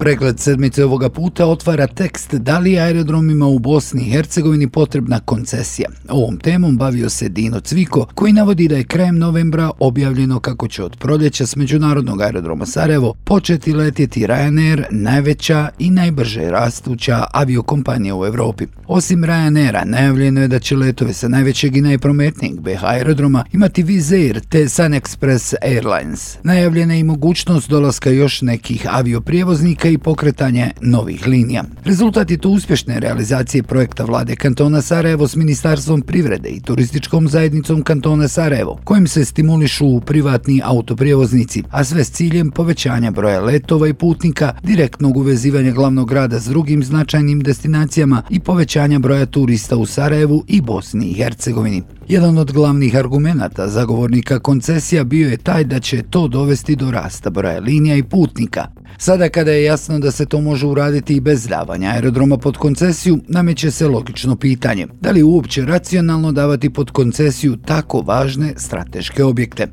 Pregled sedmice ovoga puta otvara tekst da li aerodromima u Bosni i Hercegovini potrebna koncesija. Ovom temom bavio se Dino Cviko, koji navodi da je krajem novembra objavljeno kako će od proljeća s Međunarodnog aerodroma Sarajevo početi letjeti Ryanair, najveća i najbrže rastuća aviokompanija u Evropi. Osim Ryanaira, najavljeno je da će letove sa najvećeg i najprometnijeg BH aerodroma imati Wizz Air te Sun Express Airlines. Najavljena je i mogućnost dolaska još nekih avioprijevoznika i pokretanje novih linija. Rezultat je to uspješne realizacije projekta vlade kantona Sarajevo s Ministarstvom privrede i turističkom zajednicom kantona Sarajevo, kojim se stimulišu privatni autoprijevoznici, a sve s ciljem povećanja broja letova i putnika, direktnog uvezivanja glavnog grada s drugim značajnim destinacijama i povećanja broja turista u Sarajevu i Bosni i Hercegovini. Jedan od glavnih argumenta zagovornika koncesija bio je taj da će to dovesti do rasta broja linija i putnika. Sada kada je jasno da se to može uraditi i bez davanja aerodroma pod koncesiju, nameće se logično pitanje. Da li uopće racionalno davati pod koncesiju tako važne strateške objekte?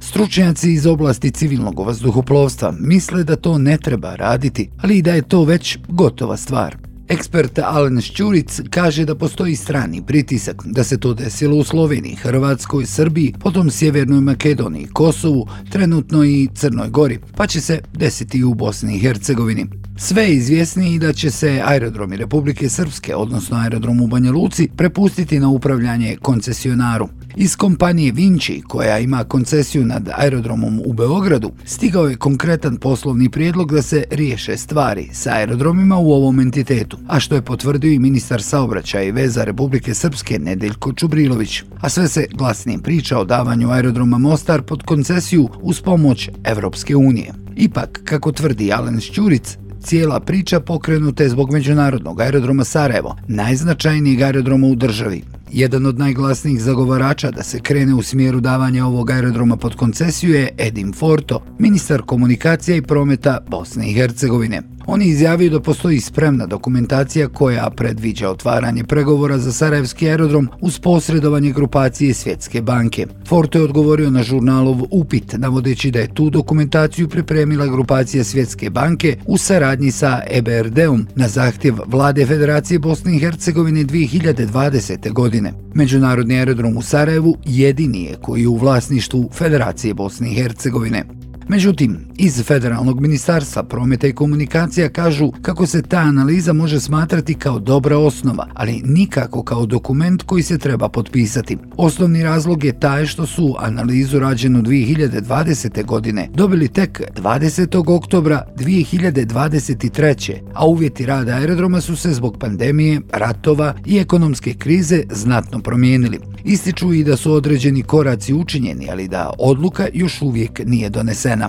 Stručnjaci iz oblasti civilnog vazduhoplovstva misle da to ne treba raditi, ali i da je to već gotova stvar. Ekspert Alen Šćuric kaže da postoji strani pritisak da se to desilo u Sloveniji, Hrvatskoj, Srbiji, potom Sjevernoj Makedoniji, Kosovu, trenutno i Crnoj Gori, pa će se desiti i u Bosni i Hercegovini. Sve je izvjesniji da će se aerodromi Republike Srpske, odnosno aerodrom u Banja Luci, prepustiti na upravljanje koncesionaru. Iz kompanije Vinci, koja ima koncesiju nad aerodromom u Beogradu, stigao je konkretan poslovni prijedlog da se riješe stvari sa aerodromima u ovom entitetu, a što je potvrdio i ministar saobraćaja i veza Republike Srpske Nedeljko Čubrilović. A sve se glasnije priča o davanju aerodroma Mostar pod koncesiju uz pomoć Evropske unije. Ipak, kako tvrdi Alen Šćuric, cijela priča pokrenuta je zbog međunarodnog aerodroma Sarajevo, najznačajnijeg aerodroma u državi. Jedan od najglasnijih zagovarača da se krene u smjeru davanja ovog aerodroma pod koncesiju je Edim Forto, ministar komunikacija i prometa Bosne i Hercegovine. Oni izjavio da postoji spremna dokumentacija koja predviđa otvaranje pregovora za Sarajevski aerodrom uz posredovanje grupacije Svjetske banke. Forto je odgovorio na žurnalov upit, navodeći da je tu dokumentaciju pripremila grupacija Svjetske banke u saradnji sa EBRD-om na zahtjev vlade Federacije Bosne i Hercegovine 2020. godine. Međunarodni aerodrom u Sarajevu jedini je koji je u vlasništvu Federacije Bosne i Hercegovine. Međutim, iz Federalnog ministarstva prometa i komunikacija kažu kako se ta analiza može smatrati kao dobra osnova, ali nikako kao dokument koji se treba potpisati. Osnovni razlog je taj što su analizu rađenu 2020. godine dobili tek 20. oktobra 2023. a uvjeti rada aerodroma su se zbog pandemije, ratova i ekonomske krize znatno promijenili. Ističu i da su određeni koraci učinjeni, ali da odluka još uvijek nije donesena.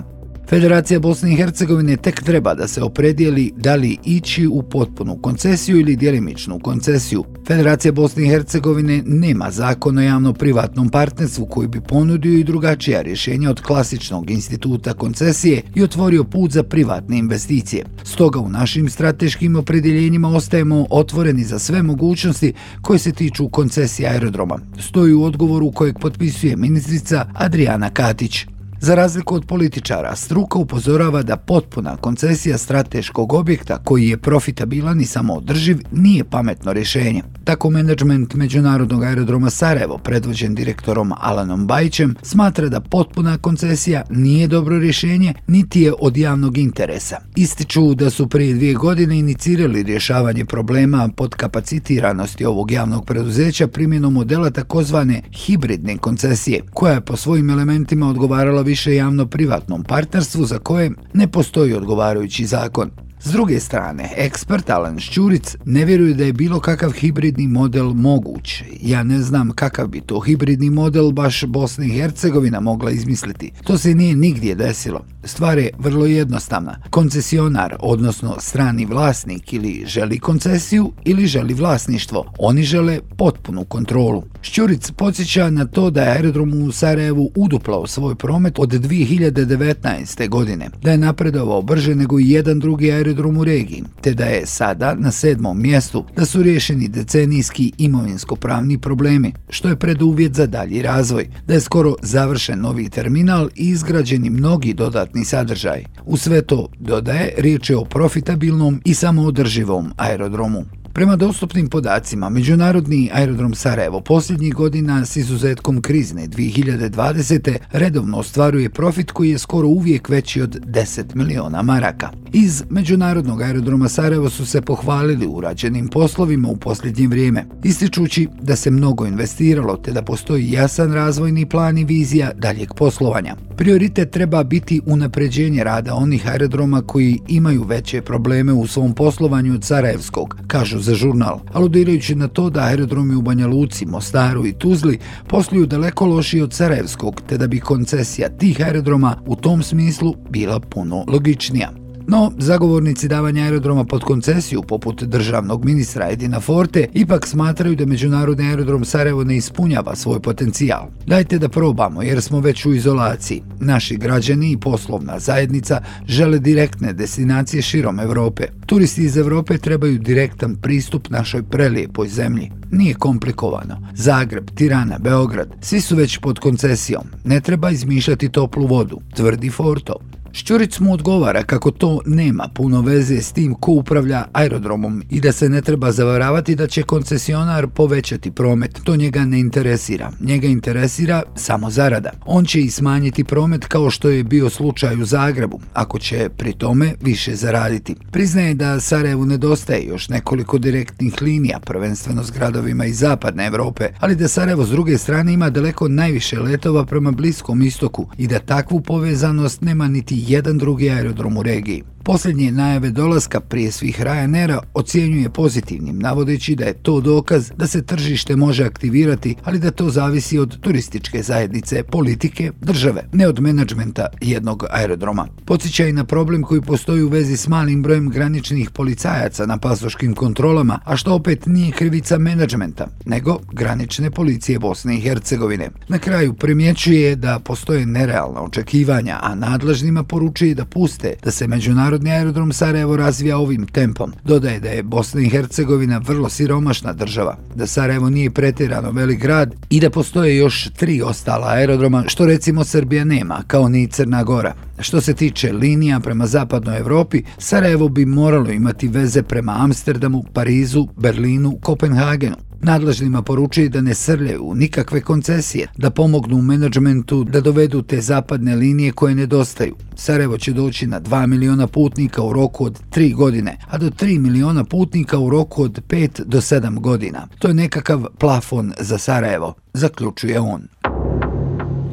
Federacija Bosne i Hercegovine tek treba da se opredijeli da li ići u potpunu koncesiju ili djelimičnu koncesiju. Federacija Bosne i Hercegovine nema zakon o javno-privatnom partnerstvu koji bi ponudio i drugačija rješenja od klasičnog instituta koncesije i otvorio put za privatne investicije. Stoga u našim strateškim opredjeljenjima ostajemo otvoreni za sve mogućnosti koje se tiču koncesije aerodroma. Stoji u odgovoru kojeg potpisuje ministrica Adriana Katić. Za razliku od političara, struka upozorava da potpuna koncesija strateškog objekta koji je profitabilan i samoodrživ nije pametno rješenje. Tako menadžment Međunarodnog aerodroma Sarajevo, predvođen direktorom Alanom Bajićem, smatra da potpuna koncesija nije dobro rješenje, niti je od javnog interesa. Ističu da su prije dvije godine inicirali rješavanje problema pod kapacitiranosti ovog javnog preduzeća primjenom modela takozvane hibridne koncesije, koja je po svojim elementima odgovarala više javno-privatnom partnerstvu za koje ne postoji odgovarajući zakon. S druge strane, ekspert Alan Šćuric ne vjeruje da je bilo kakav hibridni model moguć. Ja ne znam kakav bi to hibridni model baš Bosna i Hercegovina mogla izmisliti. To se nije nigdje desilo. Stvar je vrlo jednostavna. Koncesionar, odnosno strani vlasnik ili želi koncesiju ili želi vlasništvo. Oni žele potpunu kontrolu. Šćuric podsjeća na to da je aerodrom u Sarajevu uduplao svoj promet od 2019. godine, da je napredovao brže nego i jedan drugi aerodrom u regiji, te da je sada na sedmom mjestu da su riješeni decenijski imovinsko-pravni problemi, što je preduvjet za dalji razvoj, da je skoro završen novi terminal i izgrađeni mnogi dodatni sadržaj. U sve to, dodaje, riječ je o profitabilnom i samoodrživom aerodromu. Prema dostupnim podacima, Međunarodni aerodrom Sarajevo posljednjih godina s izuzetkom krizne 2020. redovno ostvaruje profit koji je skoro uvijek veći od 10 miliona maraka. Iz Međunarodnog aerodroma Sarajevo su se pohvalili urađenim poslovima u posljednje vrijeme, ističući da se mnogo investiralo te da postoji jasan razvojni plan i vizija daljeg poslovanja. Prioritet treba biti unapređenje rada onih aerodroma koji imaju veće probleme u svom poslovanju od Sarajevskog, kažu za žurnal, aludirajući na to da aerodromi u Banja Luci, Mostaru i Tuzli posluju daleko loši od Sarajevskog, te da bi koncesija tih aerodroma u tom smislu bila puno logičnija. No, zagovornici davanja aerodroma pod koncesiju, poput državnog ministra Edina Forte, ipak smatraju da Međunarodni aerodrom Sarajevo ne ispunjava svoj potencijal. Dajte da probamo, jer smo već u izolaciji. Naši građani i poslovna zajednica žele direktne destinacije širom Evrope. Turisti iz Evrope trebaju direktan pristup našoj prelijepoj zemlji. Nije komplikovano. Zagreb, Tirana, Beograd, svi su već pod koncesijom. Ne treba izmišljati toplu vodu, tvrdi Forto. Šćuric mu odgovara kako to nema puno veze s tim ko upravlja aerodromom i da se ne treba zavaravati da će koncesionar povećati promet. To njega ne interesira. Njega interesira samo zarada. On će i smanjiti promet kao što je bio slučaj u Zagrebu, ako će pri tome više zaraditi. Priznaje da Sarajevu nedostaje još nekoliko direktnih linija, prvenstveno s gradovima iz zapadne Evrope, ali da Sarajevo s druge strane ima daleko najviše letova prema Bliskom istoku i da takvu povezanost nema niti jedan drugi aerodrom u regiji. Posljednje najave dolaska prije svih Ryanaira ocjenjuje pozitivnim, navodeći da je to dokaz da se tržište može aktivirati, ali da to zavisi od turističke zajednice, politike, države, ne od menadžmenta jednog aerodroma. Podsjeća i na problem koji postoji u vezi s malim brojem graničnih policajaca na pasoškim kontrolama, a što opet nije krivica menadžmenta, nego granične policije Bosne i Hercegovine. Na kraju primjećuje da postoje nerealna očekivanja, a nadležnima poručuje da puste da se međunarodni Međunarodni aerodrom Sarajevo razvija ovim tempom. Dodaje da je Bosna i Hercegovina vrlo siromašna država, da Sarajevo nije pretjerano velik grad i da postoje još tri ostala aerodroma, što recimo Srbija nema, kao ni Crna Gora. Što se tiče linija prema zapadnoj Evropi, Sarajevo bi moralo imati veze prema Amsterdamu, Parizu, Berlinu, Kopenhagenu nadležnima poručuje da ne srljaju nikakve koncesije, da pomognu u menadžmentu da dovedu te zapadne linije koje nedostaju. Sarajevo će doći na 2 miliona putnika u roku od 3 godine, a do 3 miliona putnika u roku od 5 do 7 godina. To je nekakav plafon za Sarajevo, zaključuje on.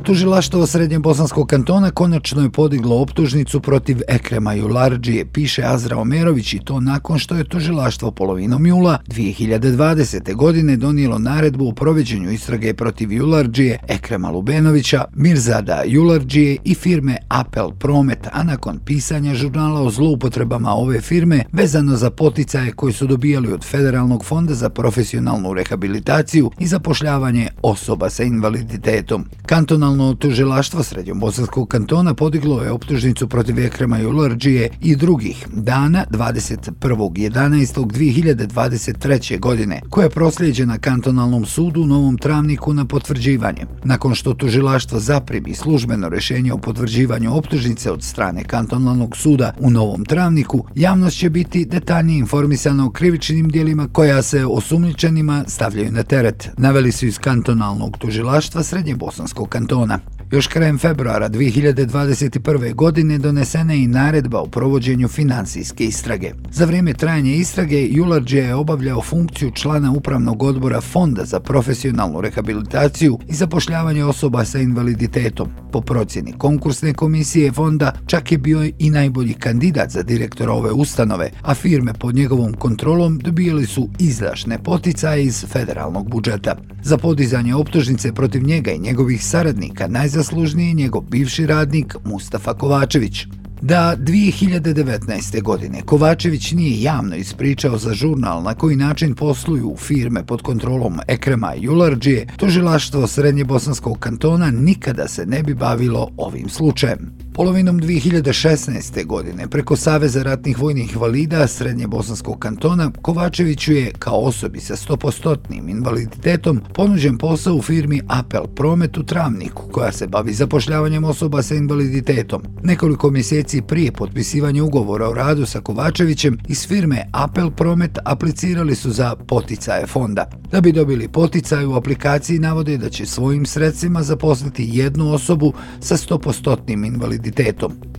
Tužilaštvo Srednje Bosanskog kantona konačno je podiglo optužnicu protiv Ekrema Jularđije, piše Azra Omerović i to nakon što je tužilaštvo polovinom jula 2020. godine donijelo naredbu o proveđenju istrage protiv Jularđije, Ekrema Lubenovića, Mirzada Jularđije i firme Apel Promet, a nakon pisanja žurnala o zloupotrebama ove firme vezano za poticaje koje su dobijali od Federalnog fonda za profesionalnu rehabilitaciju i zapošljavanje osoba sa invaliditetom. Kantonalno Generalno tužilaštvo Srednjobosanskog kantona podiglo je optužnicu protiv Ekrema Jularđije i drugih dana 21.11.2023. godine, koja je prosljeđena kantonalnom sudu u Novom Travniku na potvrđivanje. Nakon što tužilaštvo zaprimi službeno rešenje o potvrđivanju optužnice od strane kantonalnog suda u Novom Travniku, javnost će biti detaljnije informisana o krivičnim dijelima koja se osumničenima stavljaju na teret. Naveli su iz kantonalnog tužilaštva Srednje Bosanskog kantona. Barcelona. Još krajem februara 2021. godine donesena je i naredba o provođenju finansijske istrage. Za vrijeme trajanja istrage Jularđe je obavljao funkciju člana upravnog odbora Fonda za profesionalnu rehabilitaciju i zapošljavanje osoba sa invaliditetom. Po procjeni konkursne komisije fonda čak je bio i najbolji kandidat za direktora ove ustanove, a firme pod njegovom kontrolom dobijali su izdašne poticaje iz federalnog budžeta. Za podizanje optužnice protiv njega i njegovih saradnika najzad najzaslužniji njegov bivši radnik Mustafa Kovačević. Da 2019. godine Kovačević nije javno ispričao za žurnal na koji način posluju firme pod kontrolom Ekrema i Jularđije, tužilaštvo Srednje Bosanskog kantona nikada se ne bi bavilo ovim slučajem. Polovinom 2016. godine preko Saveza ratnih vojnih invalida Srednje Bosanskog kantona Kovačeviću je kao osobi sa 100% invaliditetom ponuđen posao u firmi Apel Promet u Travniku koja se bavi zapošljavanjem osoba sa invaliditetom. Nekoliko mjeseci prije potpisivanja ugovora o radu sa Kovačevićem iz firme Apel Promet aplicirali su za poticaje fonda. Da bi dobili poticaj u aplikaciji navode da će svojim sredstvima zaposliti jednu osobu sa 100% invaliditetom.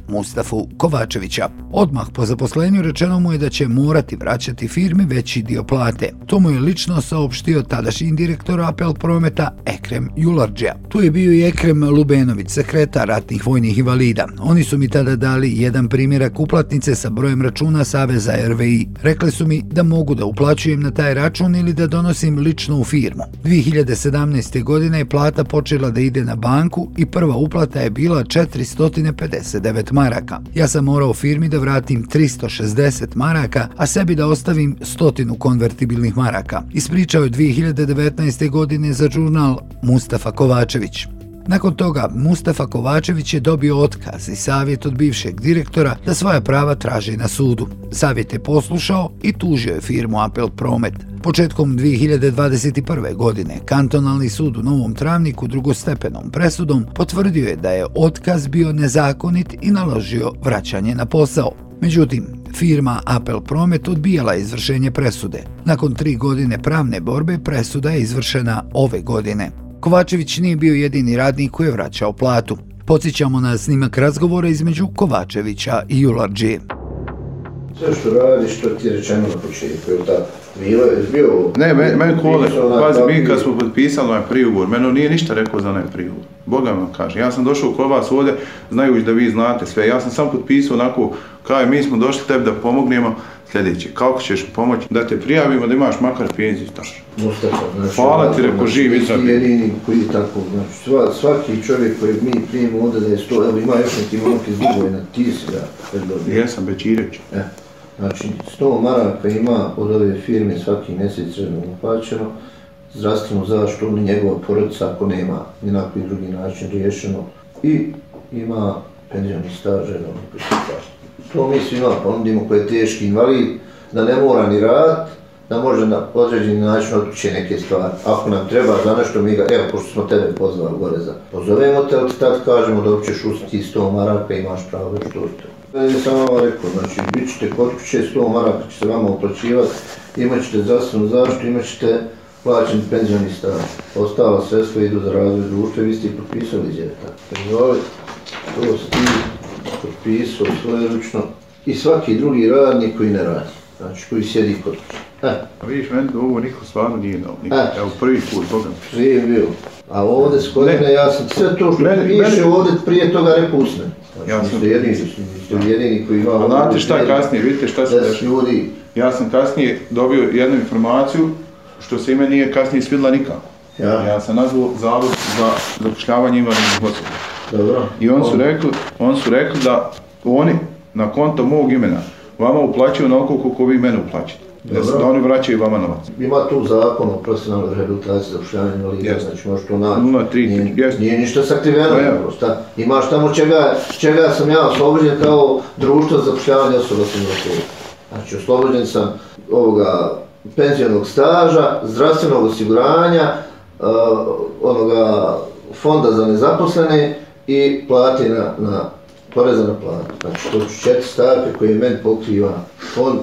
Mustafu Kovačevića. Odmah po zaposlenju rečeno mu je da će morati vraćati firmi veći dio plate. To mu je lično saopštio tadašnji direktor Apel Prometa Ekrem Jularđa. Tu je bio i Ekrem Lubenović, sekretar ratnih vojnih invalida. Oni su mi tada dali jedan primjerak uplatnice sa brojem računa Saveza RVI. Rekli su mi da mogu da uplaćujem na taj račun ili da donosim lično u firmu. 2017. godine je plata počela da ide na banku i prva uplata je bila 359 maraka. Ja sam morao firmi da vratim 360 maraka, a sebi da ostavim stotinu konvertibilnih maraka. Ispričao je 2019. godine za žurnal Mustafa Kovačević. Nakon toga, Mustafa Kovačević je dobio otkaz i savjet od bivšeg direktora da svoja prava traži na sudu. Savjet je poslušao i tužio je firmu Apel Promet. Početkom 2021. godine, kantonalni sud u Novom Travniku drugostepenom presudom potvrdio je da je otkaz bio nezakonit i naložio vraćanje na posao. Međutim, firma Apel Promet odbijala izvršenje presude. Nakon tri godine pravne borbe, presuda je izvršena ove godine. Kovačević nije bio jedini radnik koji je vraćao platu. Podsjećamo na snimak razgovora između Kovačevića i Jularđije. Sve što radiš, što ti je rečeno na početku, je tako? Bilo je, bio... Ne, meni me kole, pazi, mi kad smo potpisali onaj priugovor, meni nije ništa rekao za onaj priugovor. Boga vam kaže, ja sam došao kod vas ovdje, znajući da vi znate sve, ja sam sam potpisao onako, kao mi smo došli tebi da pomognemo, sljedeće, kako ćeš pomoći, da te prijavimo, da imaš makar penziju staž. Mustafa, znači... Hvala ti, reko, živ i zabi. jedini koji tako, znači, sva, svaki čovjek koji mi primimo ovdje da je sto, evo ima još neki momak iz Dubojna, ti si ga predobio. Jesam, Bećireć. E. Znači, 100 maraka ima od ove firme svaki mjesec redno plaćeno, zdravstvenu zaštitu ni njegova porodica ako nema ni na koji drugi način riješeno i ima penzijani staž redno To mi svima ponudimo pa koji je teški invalid, da ne mora ni rad, da može na određeni način otkuće neke stvari. Ako nam treba za nešto, mi ga, evo, pošto smo tebe pozvali gore za, pozovemo te, ali tad kažemo da ćeš ustiti 100 maraka imaš pravo da što to. Ja sam vam rekao, znači, bit ćete kod kuće, 100 maraka će se vama uplaćivati, imat ćete zdravstvenu zaštitu, imat ćete plaćen penzijani Ostalo Ostala sredstva idu za razvoj društva, vi ste i potpisali izjave tako. To si ti potpisao svoje ručno i svaki drugi radnik koji ne radi, znači koji sjedi kod kuće. E. A vidiš, meni ovo niko stvarno nije dao, niko. E. Evo, prvi put, Boga mi. Prije bio. A ovdje s godine, ja sam sve to što meni, piše meni... ovdje prije toga repusne. Znači, ja sam... jedini, ste jedini koji ima... A znate šta kasnije, vidite šta se dešava. ljudi. Ja sam kasnije dobio jednu informaciju što se ime nije kasnije svidla nikako. Ja. Ja sam nazvao zavod za zapošljavanje invalidnih osoba. Dobro. I on su, rekli, on su rekli da oni na konto mog imena vama uplaćuju na oko koliko vi mene uplaćite. Da, da oni vraćaju vama novac. Ima tu zakon o profesionalnoj rehabilitaciji za ušljavanje invalida, yes. znači možeš to naći. Nije, yes. nije ništa sakriveno, ja. prosto. Imaš tamo čega, čega sam ja oslobođen kao društvo za ušljavanje osoba sa invalidom. Znači oslobođen sam ovoga penzijonog staža, zdravstvenog osiguranja, uh, onoga fonda za nezaposlene i plate na, na poreza na platu. Znači to su četiri stavke koje men pokriva fond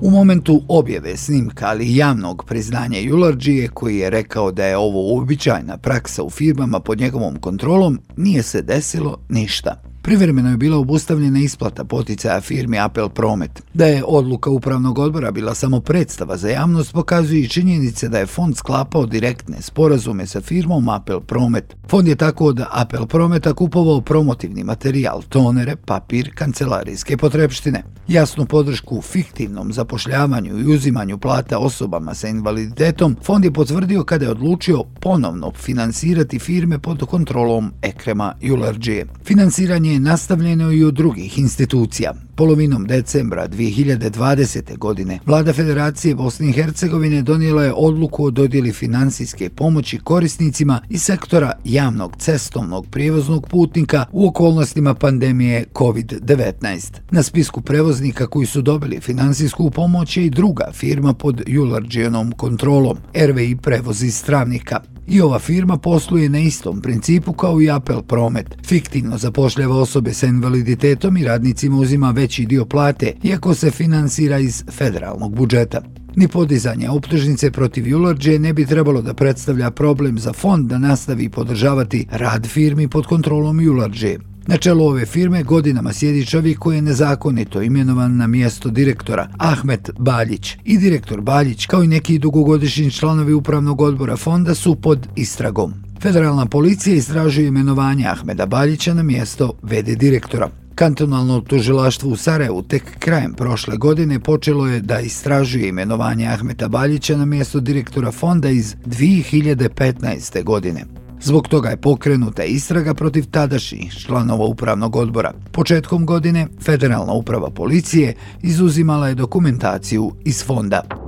U momentu objave snimka ali javnog priznanja Jularđije, koji je rekao da je ovo uobičajna praksa u firmama pod njegovom kontrolom, nije se desilo ništa. Privremeno je bila obustavljena isplata poticaja firmi Apel Promet. Da je odluka upravnog odbora bila samo predstava za javnost, pokazuje i činjenice da je fond sklapao direktne sporazume sa firmom Apel Promet. Fond je tako od Apel Prometa kupovao promotivni materijal, tonere, papir, kancelarijske potrebštine. Jasnu podršku fiktivnom zapošljavanju i uzimanju plata osobama sa invaliditetom, fond je potvrdio kada je odlučio ponovno finansirati firme pod kontrolom Ekrema Jularđije. Finansiranje je nastavljeno i od drugih institucija. Polovinom decembra 2020. godine Vlada Federacije Bosne i Hercegovine donijela je odluku o dodjeli finansijske pomoći korisnicima iz sektora javnog cestovnog prijevoznog putnika u okolnostima pandemije COVID-19. Na spisku prevoznika koji su dobili finansijsku pomoć je i druga firma pod Jularđijenom kontrolom, RVI prevozi stravnika. I ova firma posluje na istom principu kao i Apple Promet. Fiktivno zapošljava osobe sa invaliditetom i radnicima uzima veći dio plate, iako se finansira iz federalnog budžeta. Ni podizanje optužnice protiv Jularđe ne bi trebalo da predstavlja problem za fond da nastavi podržavati rad firmi pod kontrolom Jularđe. Na čelu ove firme godinama sjedi čovjek koji je nezakonito imenovan na mjesto direktora, Ahmet Baljić. I direktor Baljić, kao i neki dugogodišnji članovi upravnog odbora fonda, su pod istragom. Federalna policija istražuje imenovanje Ahmeda Baljića na mjesto VD direktora. Kantonalno tužilaštvo u Sarajevu tek krajem prošle godine počelo je da istražuje imenovanje Ahmeta Baljića na mjesto direktora fonda iz 2015. godine. Zbog toga je pokrenuta istraga protiv tadašnjih članova upravnog odbora. Početkom godine Federalna uprava policije izuzimala je dokumentaciju iz fonda.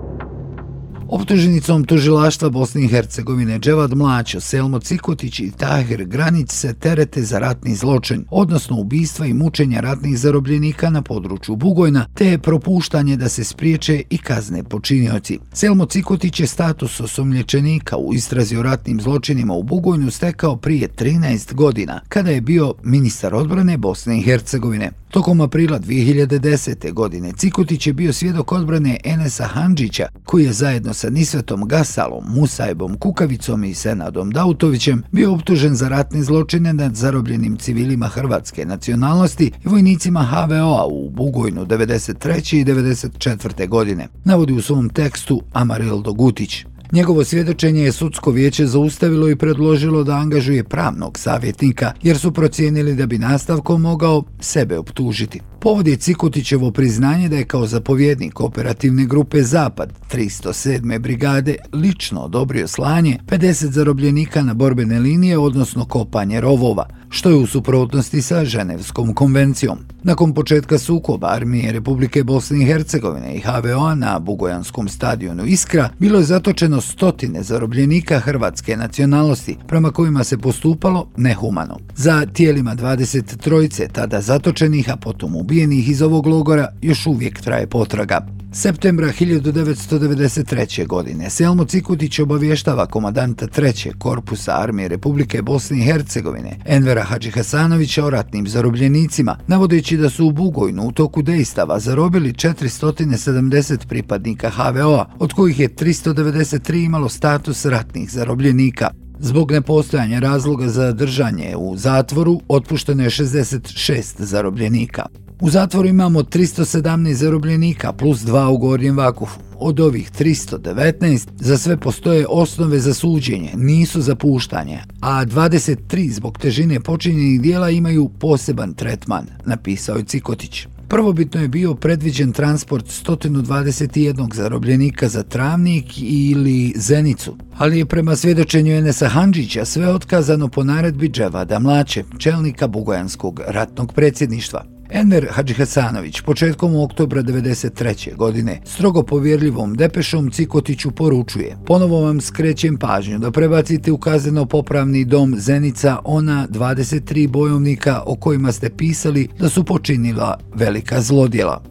Optuženicom tužilaštva Bosne i Hercegovine Dževad Mlać, Selmo Cikotić i Tahir Granić se terete za ratni zločin, odnosno ubistva i mučenja ratnih zarobljenika na području Bugojna, te je propuštanje da se spriječe i kazne počinioci. Selmo Cikotić je status osomlječenika u istrazi o ratnim zločinima u Bugojnu stekao prije 13 godina, kada je bio ministar odbrane Bosne i Hercegovine. Tokom aprila 2010. godine Cikotić je bio svjedok odbrane Enesa Handžića, koji je zajedno sa Nisvetom Gasalom, Musajbom Kukavicom i Senadom Dautovićem bio optužen za ratne zločine nad zarobljenim civilima hrvatske nacionalnosti i vojnicima HVO-a u Bugojnu 93. i 94. godine, navodi u svom tekstu Amarildo Gutić. Njegovo svjedočenje je sudsko vijeće zaustavilo i predložilo da angažuje pravnog savjetnika, jer su procijenili da bi nastavkom mogao sebe optužiti. Povod je Cikotićevo priznanje da je kao zapovjednik operativne grupe Zapad 307. brigade lično odobrio slanje 50 zarobljenika na borbene linije, odnosno kopanje rovova, što je u suprotnosti sa Ženevskom konvencijom. Nakon početka sukoba armije Republike Bosne i Hercegovine i HVO na Bugojanskom stadionu Iskra bilo je zatočeno stotine zarobljenika hrvatske nacionalnosti, prema kojima se postupalo nehumano. Za tijelima 23 tada zatočenih, a potom ubijenih iz ovog logora, još uvijek traje potraga. Septembra 1993. godine Selmo Cikutić obavještava komadanta 3. korpusa armije Republike Bosne i Hercegovine Envera Hadži Hasanovića o ratnim zarobljenicima, navodeći da su u Bugojnu u toku dejstava zarobili 470 pripadnika HVO-a, od kojih je 393 imalo status ratnih zarobljenika. Zbog nepostojanja razloga za držanje u zatvoru, otpušteno je 66 zarobljenika. U zatvoru imamo 317 zarobljenika plus dva u gornjem vakufu. Od ovih 319 za sve postoje osnove za suđenje, nisu za puštanje, a 23 zbog težine počinjenih dijela imaju poseban tretman, napisao je Cikotić. Prvobitno je bio predviđen transport 121 zarobljenika za Travnik ili Zenicu, ali je prema svjedočenju Enesa Hanđića sve otkazano po naredbi Dževada Mlače, čelnika Bugojanskog ratnog predsjedništva. Enver Hadžihasanović početkom oktobra 1993. godine strogo povjerljivom depešom Cikotiću poručuje Ponovo vam skrećem pažnju da prebacite u kazneno popravni dom Zenica ona 23 bojovnika o kojima ste pisali da su počinila velika zlodjela.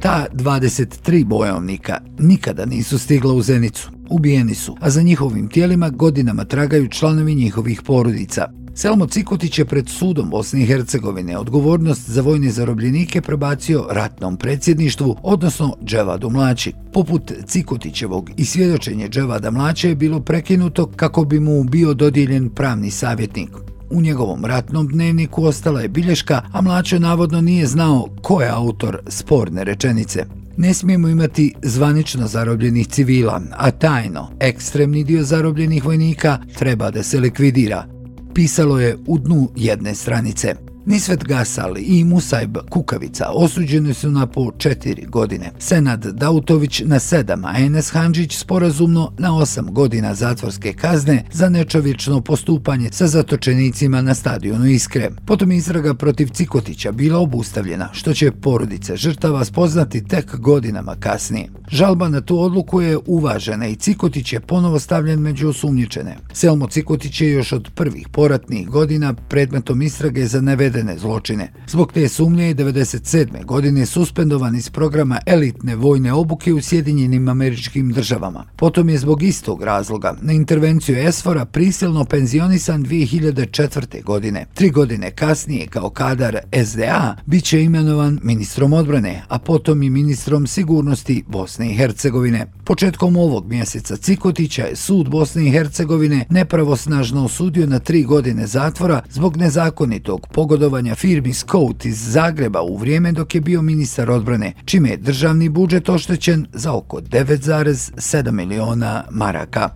Ta 23 bojovnika nikada nisu stigla u Zenicu. Ubijeni su, a za njihovim tijelima godinama tragaju članovi njihovih porodica. Selmo Cikotić je pred sudom Bosne i Hercegovine odgovornost za vojne zarobljenike prebacio ratnom predsjedništvu, odnosno Dževadu Mlači. Poput Cikotićevog i svjedočenje Dževada Mlače je bilo prekinuto kako bi mu bio dodijeljen pravni savjetnik. U njegovom ratnom dnevniku ostala je bilješka, a Mlačo navodno nije znao ko je autor sporne rečenice. Ne smijemo imati zvanično zarobljenih civila, a tajno, ekstremni dio zarobljenih vojnika treba da se likvidira, pisalo je u dnu jedne stranice. Nisvet Gasal i Musajb Kukavica osuđeni su na po četiri godine. Senad Dautović na sedam, a Enes Hanđić sporazumno na osam godina zatvorske kazne za nečovječno postupanje sa zatočenicima na stadionu Iskre. Potom izraga protiv Cikotića bila obustavljena, što će porodice žrtava spoznati tek godinama kasnije. Žalba na tu odluku je uvažena i Cikotić je ponovo stavljen među osumnjičene. Selmo Cikotić je još od prvih poratnih godina predmetom istrage za navedene zločine. Zbog te sumnje je 1997. godine suspendovan iz programa elitne vojne obuke u Sjedinjenim američkim državama. Potom je zbog istog razloga na intervenciju Esfora prisilno penzionisan 2004. godine. Tri godine kasnije kao kadar SDA bit će imenovan ministrom odbrane, a potom i ministrom sigurnosti Bosne i Hercegovine. Početkom ovog mjeseca Cikotića je sud Bosne i Hercegovine nepravosnažno osudio na tri godine zatvora zbog nezakonitog pogodovanja firmi Scout iz Zagreba u vrijeme dok je bio ministar odbrane, čime je državni budžet oštećen za oko 9,7 miliona maraka.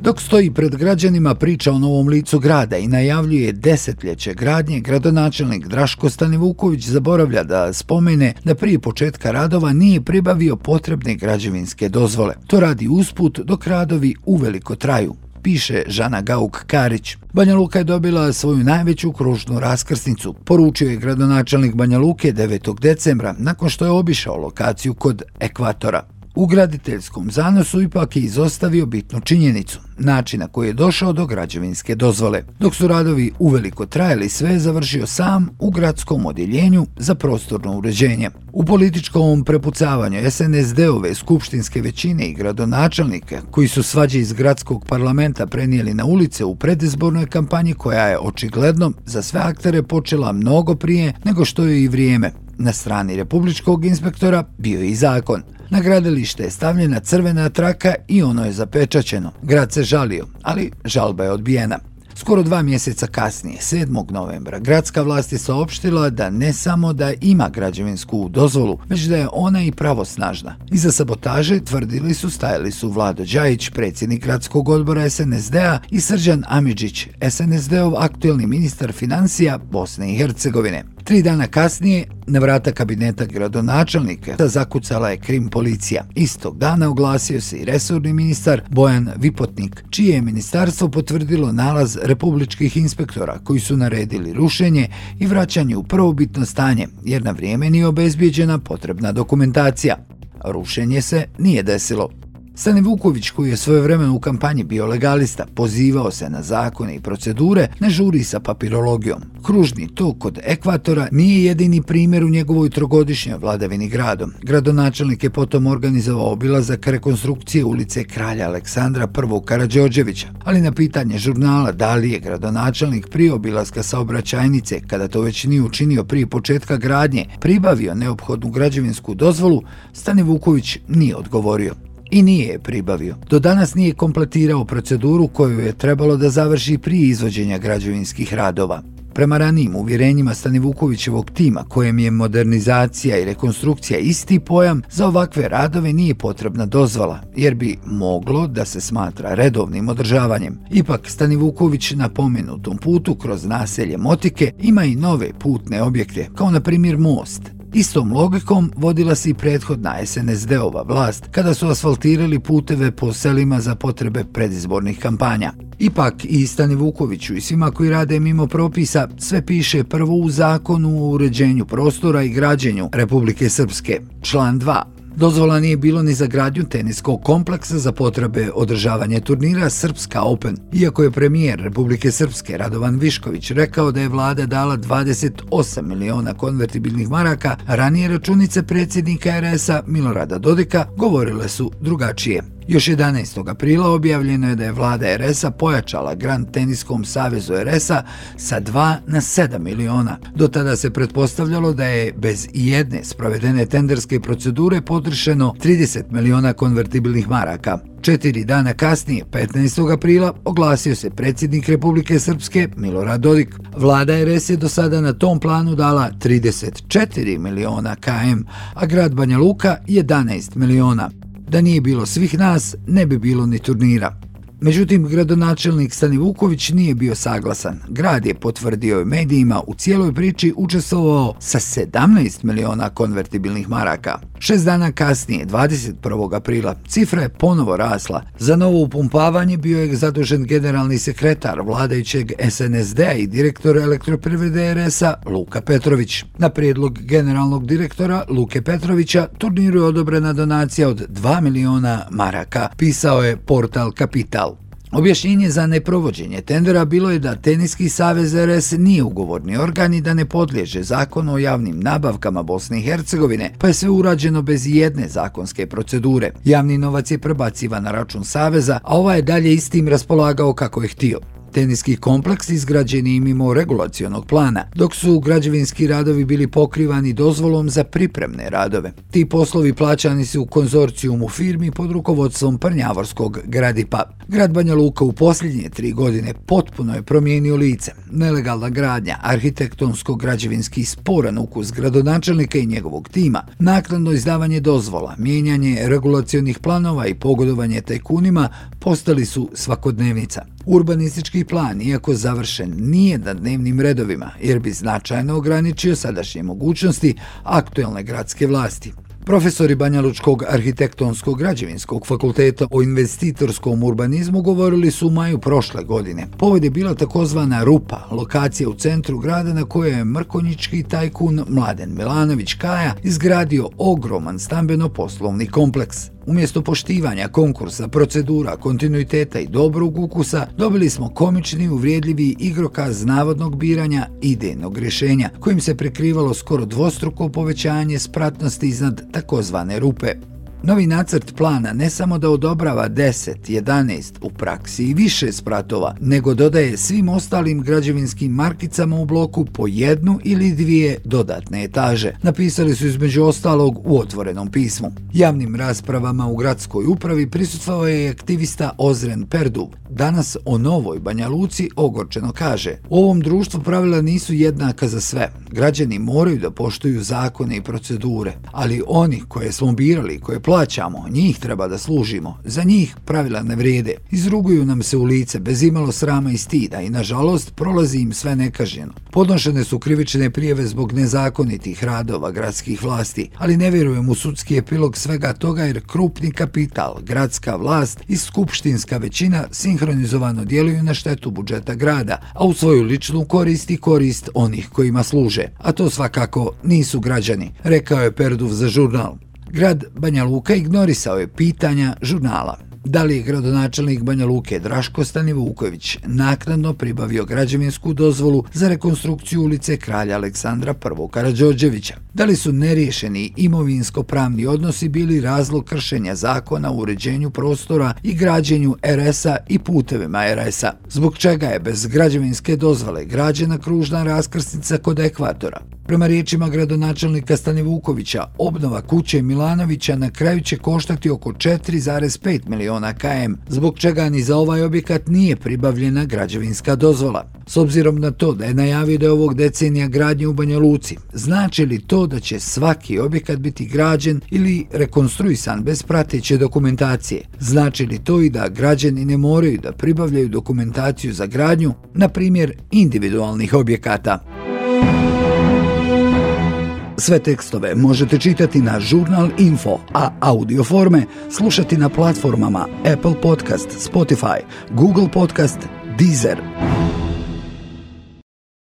Dok stoji pred građanima priča o novom licu grada i najavljuje desetljeće gradnje, gradonačelnik Draško Stanivuković zaboravlja da spomene da prije početka radova nije pribavio potrebne građevinske dozvole. To radi usput dok radovi uveliko traju piše Žana Gauk-Karić. Banja Luka je dobila svoju najveću kružnu raskrsnicu. Poručio je gradonačelnik Banja Luke 9. decembra nakon što je obišao lokaciju kod ekvatora. U graditeljskom zanosu ipak je izostavio bitnu činjenicu, način na koji je došao do građevinske dozvole. Dok su radovi uveliko trajali, sve je završio sam u gradskom odjeljenju za prostorno uređenje. U političkom prepucavanju SNSD-ove skupštinske većine i gradonačelnike, koji su svađe iz gradskog parlamenta prenijeli na ulice u predizbornoj kampanji koja je očigledno za sve aktere počela mnogo prije nego što je i vrijeme. Na strani republičkog inspektora bio je i zakon – Na gradilište je stavljena crvena traka i ono je zapečaćeno. Grad se žalio, ali žalba je odbijena. Skoro dva mjeseca kasnije, 7. novembra, gradska vlast je saopštila da ne samo da ima građevinsku dozvolu, već da je ona i pravosnažna. Iza sabotaže tvrdili su stajali su Vlado Đajić, predsjednik gradskog odbora SNSD-a i Srđan Amidžić, SNSD-ov aktuelni ministar financija Bosne i Hercegovine. Tri dana kasnije, na vrata kabineta gradonačelnika zakucala je krim policija. Istog dana oglasio se i resorni ministar Bojan Vipotnik, čije je ministarstvo potvrdilo nalaz republičkih inspektora koji su naredili rušenje i vraćanje u prvobitno stanje, jer na vrijeme nije obezbijeđena potrebna dokumentacija. Rušenje se nije desilo. Stani Vuković, koji je svoje vremeno u kampanji bio legalista, pozivao se na zakone i procedure, ne žuri sa papirologijom. Kružni tok kod ekvatora nije jedini primjer u njegovoj trogodišnjoj vladavini gradom. Gradonačelnik je potom organizovao obilazak rekonstrukcije ulice kralja Aleksandra I. Karadžođevića, ali na pitanje žurnala da li je gradonačelnik prije obilaska saobraćajnice, kada to već nije učinio prije početka gradnje, pribavio neophodnu građevinsku dozvolu, Stani Vuković nije odgovorio i nije je pribavio. Do danas nije kompletirao proceduru koju je trebalo da završi prije izvođenja građevinskih radova. Prema ranijim uvjerenjima Stani Vukovićevog tima, kojem je modernizacija i rekonstrukcija isti pojam, za ovakve radove nije potrebna dozvala, jer bi moglo da se smatra redovnim održavanjem. Ipak, Stani Vuković na pomenutom putu kroz naselje Motike ima i nove putne objekte, kao na primjer most, Istom logikom vodila se i prethodna SNSD-ova vlast kada su asfaltirali puteve po selima za potrebe predizbornih kampanja. Ipak i Stani Vukoviću i svima koji rade mimo propisa sve piše prvo u zakonu o uređenju prostora i građenju Republike Srpske, član 2. Dozvola nije bilo ni za gradnju teniskog kompleksa za potrebe održavanja turnira Srpska Open, iako je premijer Republike Srpske Radovan Višković rekao da je vlada dala 28 miliona konvertibilnih maraka, ranije računice predsjednika RS-a Milorada Dodika govorile su drugačije. Još 11. aprila objavljeno je da je vlada RS-a pojačala Grand Teniskom savezu RS-a sa 2 na 7 miliona. Do tada se pretpostavljalo da je bez jedne sprovedene tenderske procedure potršeno 30 miliona konvertibilnih maraka. Četiri dana kasnije, 15. aprila, oglasio se predsjednik Republike Srpske Milorad Dodik. Vlada RS je do sada na tom planu dala 34 miliona KM, a grad Banja Luka 11 miliona. Da nije bilo svih nas, ne bi bilo ni turnira. Međutim, gradonačelnik Stani Vuković nije bio saglasan. Grad je potvrdio medijima u cijeloj priči učestvovao sa 17 miliona konvertibilnih maraka. Šest dana kasnije, 21. aprila, cifra je ponovo rasla. Za novo upumpavanje bio je zadužen generalni sekretar vladajućeg SNSD-a i direktor elektroprivrede RS-a Luka Petrović. Na prijedlog generalnog direktora Luke Petrovića turniru je odobrena donacija od 2 miliona maraka, pisao je portal Kapital. Objašnjenje za neprovođenje tendera bilo je da Teniski savez RS nije ugovorni organ i da ne podliježe zakonu o javnim nabavkama Bosne i Hercegovine, pa je sve urađeno bez jedne zakonske procedure. Javni novac je prebacivan na račun saveza, a ova je dalje istim raspolagao kako je htio teniski kompleks izgrađen je mimo regulacijonog plana, dok su građevinski radovi bili pokrivani dozvolom za pripremne radove. Ti poslovi plaćani su u konzorcijumu firmi pod rukovodstvom Prnjavorskog gradipa. Grad Banja Luka u posljednje tri godine potpuno je promijenio lice. Nelegalna gradnja, arhitektonsko-građevinski sporan ukus gradonačelnika i njegovog tima, naknadno izdavanje dozvola, mijenjanje regulacijonih planova i pogodovanje tajkunima postali su svakodnevnica. Urbanistički plan, iako završen, nije na dnevnim redovima, jer bi značajno ograničio sadašnje mogućnosti aktuelne gradske vlasti. Profesori Banjalučkog arhitektonskog građevinskog fakulteta o investitorskom urbanizmu govorili su u maju prošle godine. Povod je bila takozvana Rupa, lokacija u centru grada na kojoj je mrkonjički tajkun Mladen Milanović Kaja izgradio ogroman stambeno-poslovni kompleks. Umjesto poštivanja konkursa, procedura, kontinuiteta i dobrog ukusa, dobili smo komični, uvrijedljivi igrokaz navodnog biranja idejnog rješenja, kojim se prekrivalo skoro dvostruko povećanje spratnosti iznad takozvane rupe. Novi nacrt plana ne samo da odobrava 10, 11 u praksi i više spratova, nego dodaje svim ostalim građevinskim markicama u bloku po jednu ili dvije dodatne etaže. Napisali su između ostalog u otvorenom pismu. Javnim raspravama u gradskoj upravi prisutvao je aktivista Ozren Perdub. Danas o novoj Banja Luci ogorčeno kaže U ovom društvu pravila nisu jednaka za sve. Građani moraju da poštuju zakone i procedure, ali oni koje smo birali, koje plaćamo, njih treba da služimo. Za njih pravila ne vrijede. Izruguju nam se u lice bez imalo srama i stida i, nažalost, prolazi im sve nekaženo. Podnošene su krivične prijeve zbog nezakonitih radova gradskih vlasti, ali ne vjerujem u sudski epilog svega toga jer krupni kapital, gradska vlast i skupštinska većina sinhronizovano djeluju na štetu budžeta grada, a u svoju ličnu korist i korist onih kojima služe. A to svakako nisu građani, rekao je Perduv za žurnal. Grad Banja Luka ignorisao je pitanja žurnala. Da li je gradonačelnik Banja Luke Draško Stanivuković naknadno pribavio građevinsku dozvolu za rekonstrukciju ulice kralja Aleksandra I. Karadžođevića? Da li su neriješeni imovinsko-pravni odnosi bili razlog kršenja zakona u uređenju prostora i građenju RS-a i putevima RS-a? Zbog čega je bez građevinske dozvole građena kružna raskrsnica kod ekvatora? Prema riječima gradonačelnika Stanivukovića, obnova kuće Milanovića na kraju će koštati oko 4,5 miliona KM, zbog čega ni za ovaj objekat nije pribavljena građevinska dozvola. S obzirom na to da je najavio da je ovog decenija gradnje u Banja Luci, znači li to da će svaki objekat biti građen ili rekonstruisan bez prateće dokumentacije? Znači li to i da građani ne moraju da pribavljaju dokumentaciju za gradnju, na primjer individualnih objekata? Sve tekstove možete čitati na Žurnal Info, a audio forme slušati na platformama Apple Podcast, Spotify, Google Podcast, Deezer.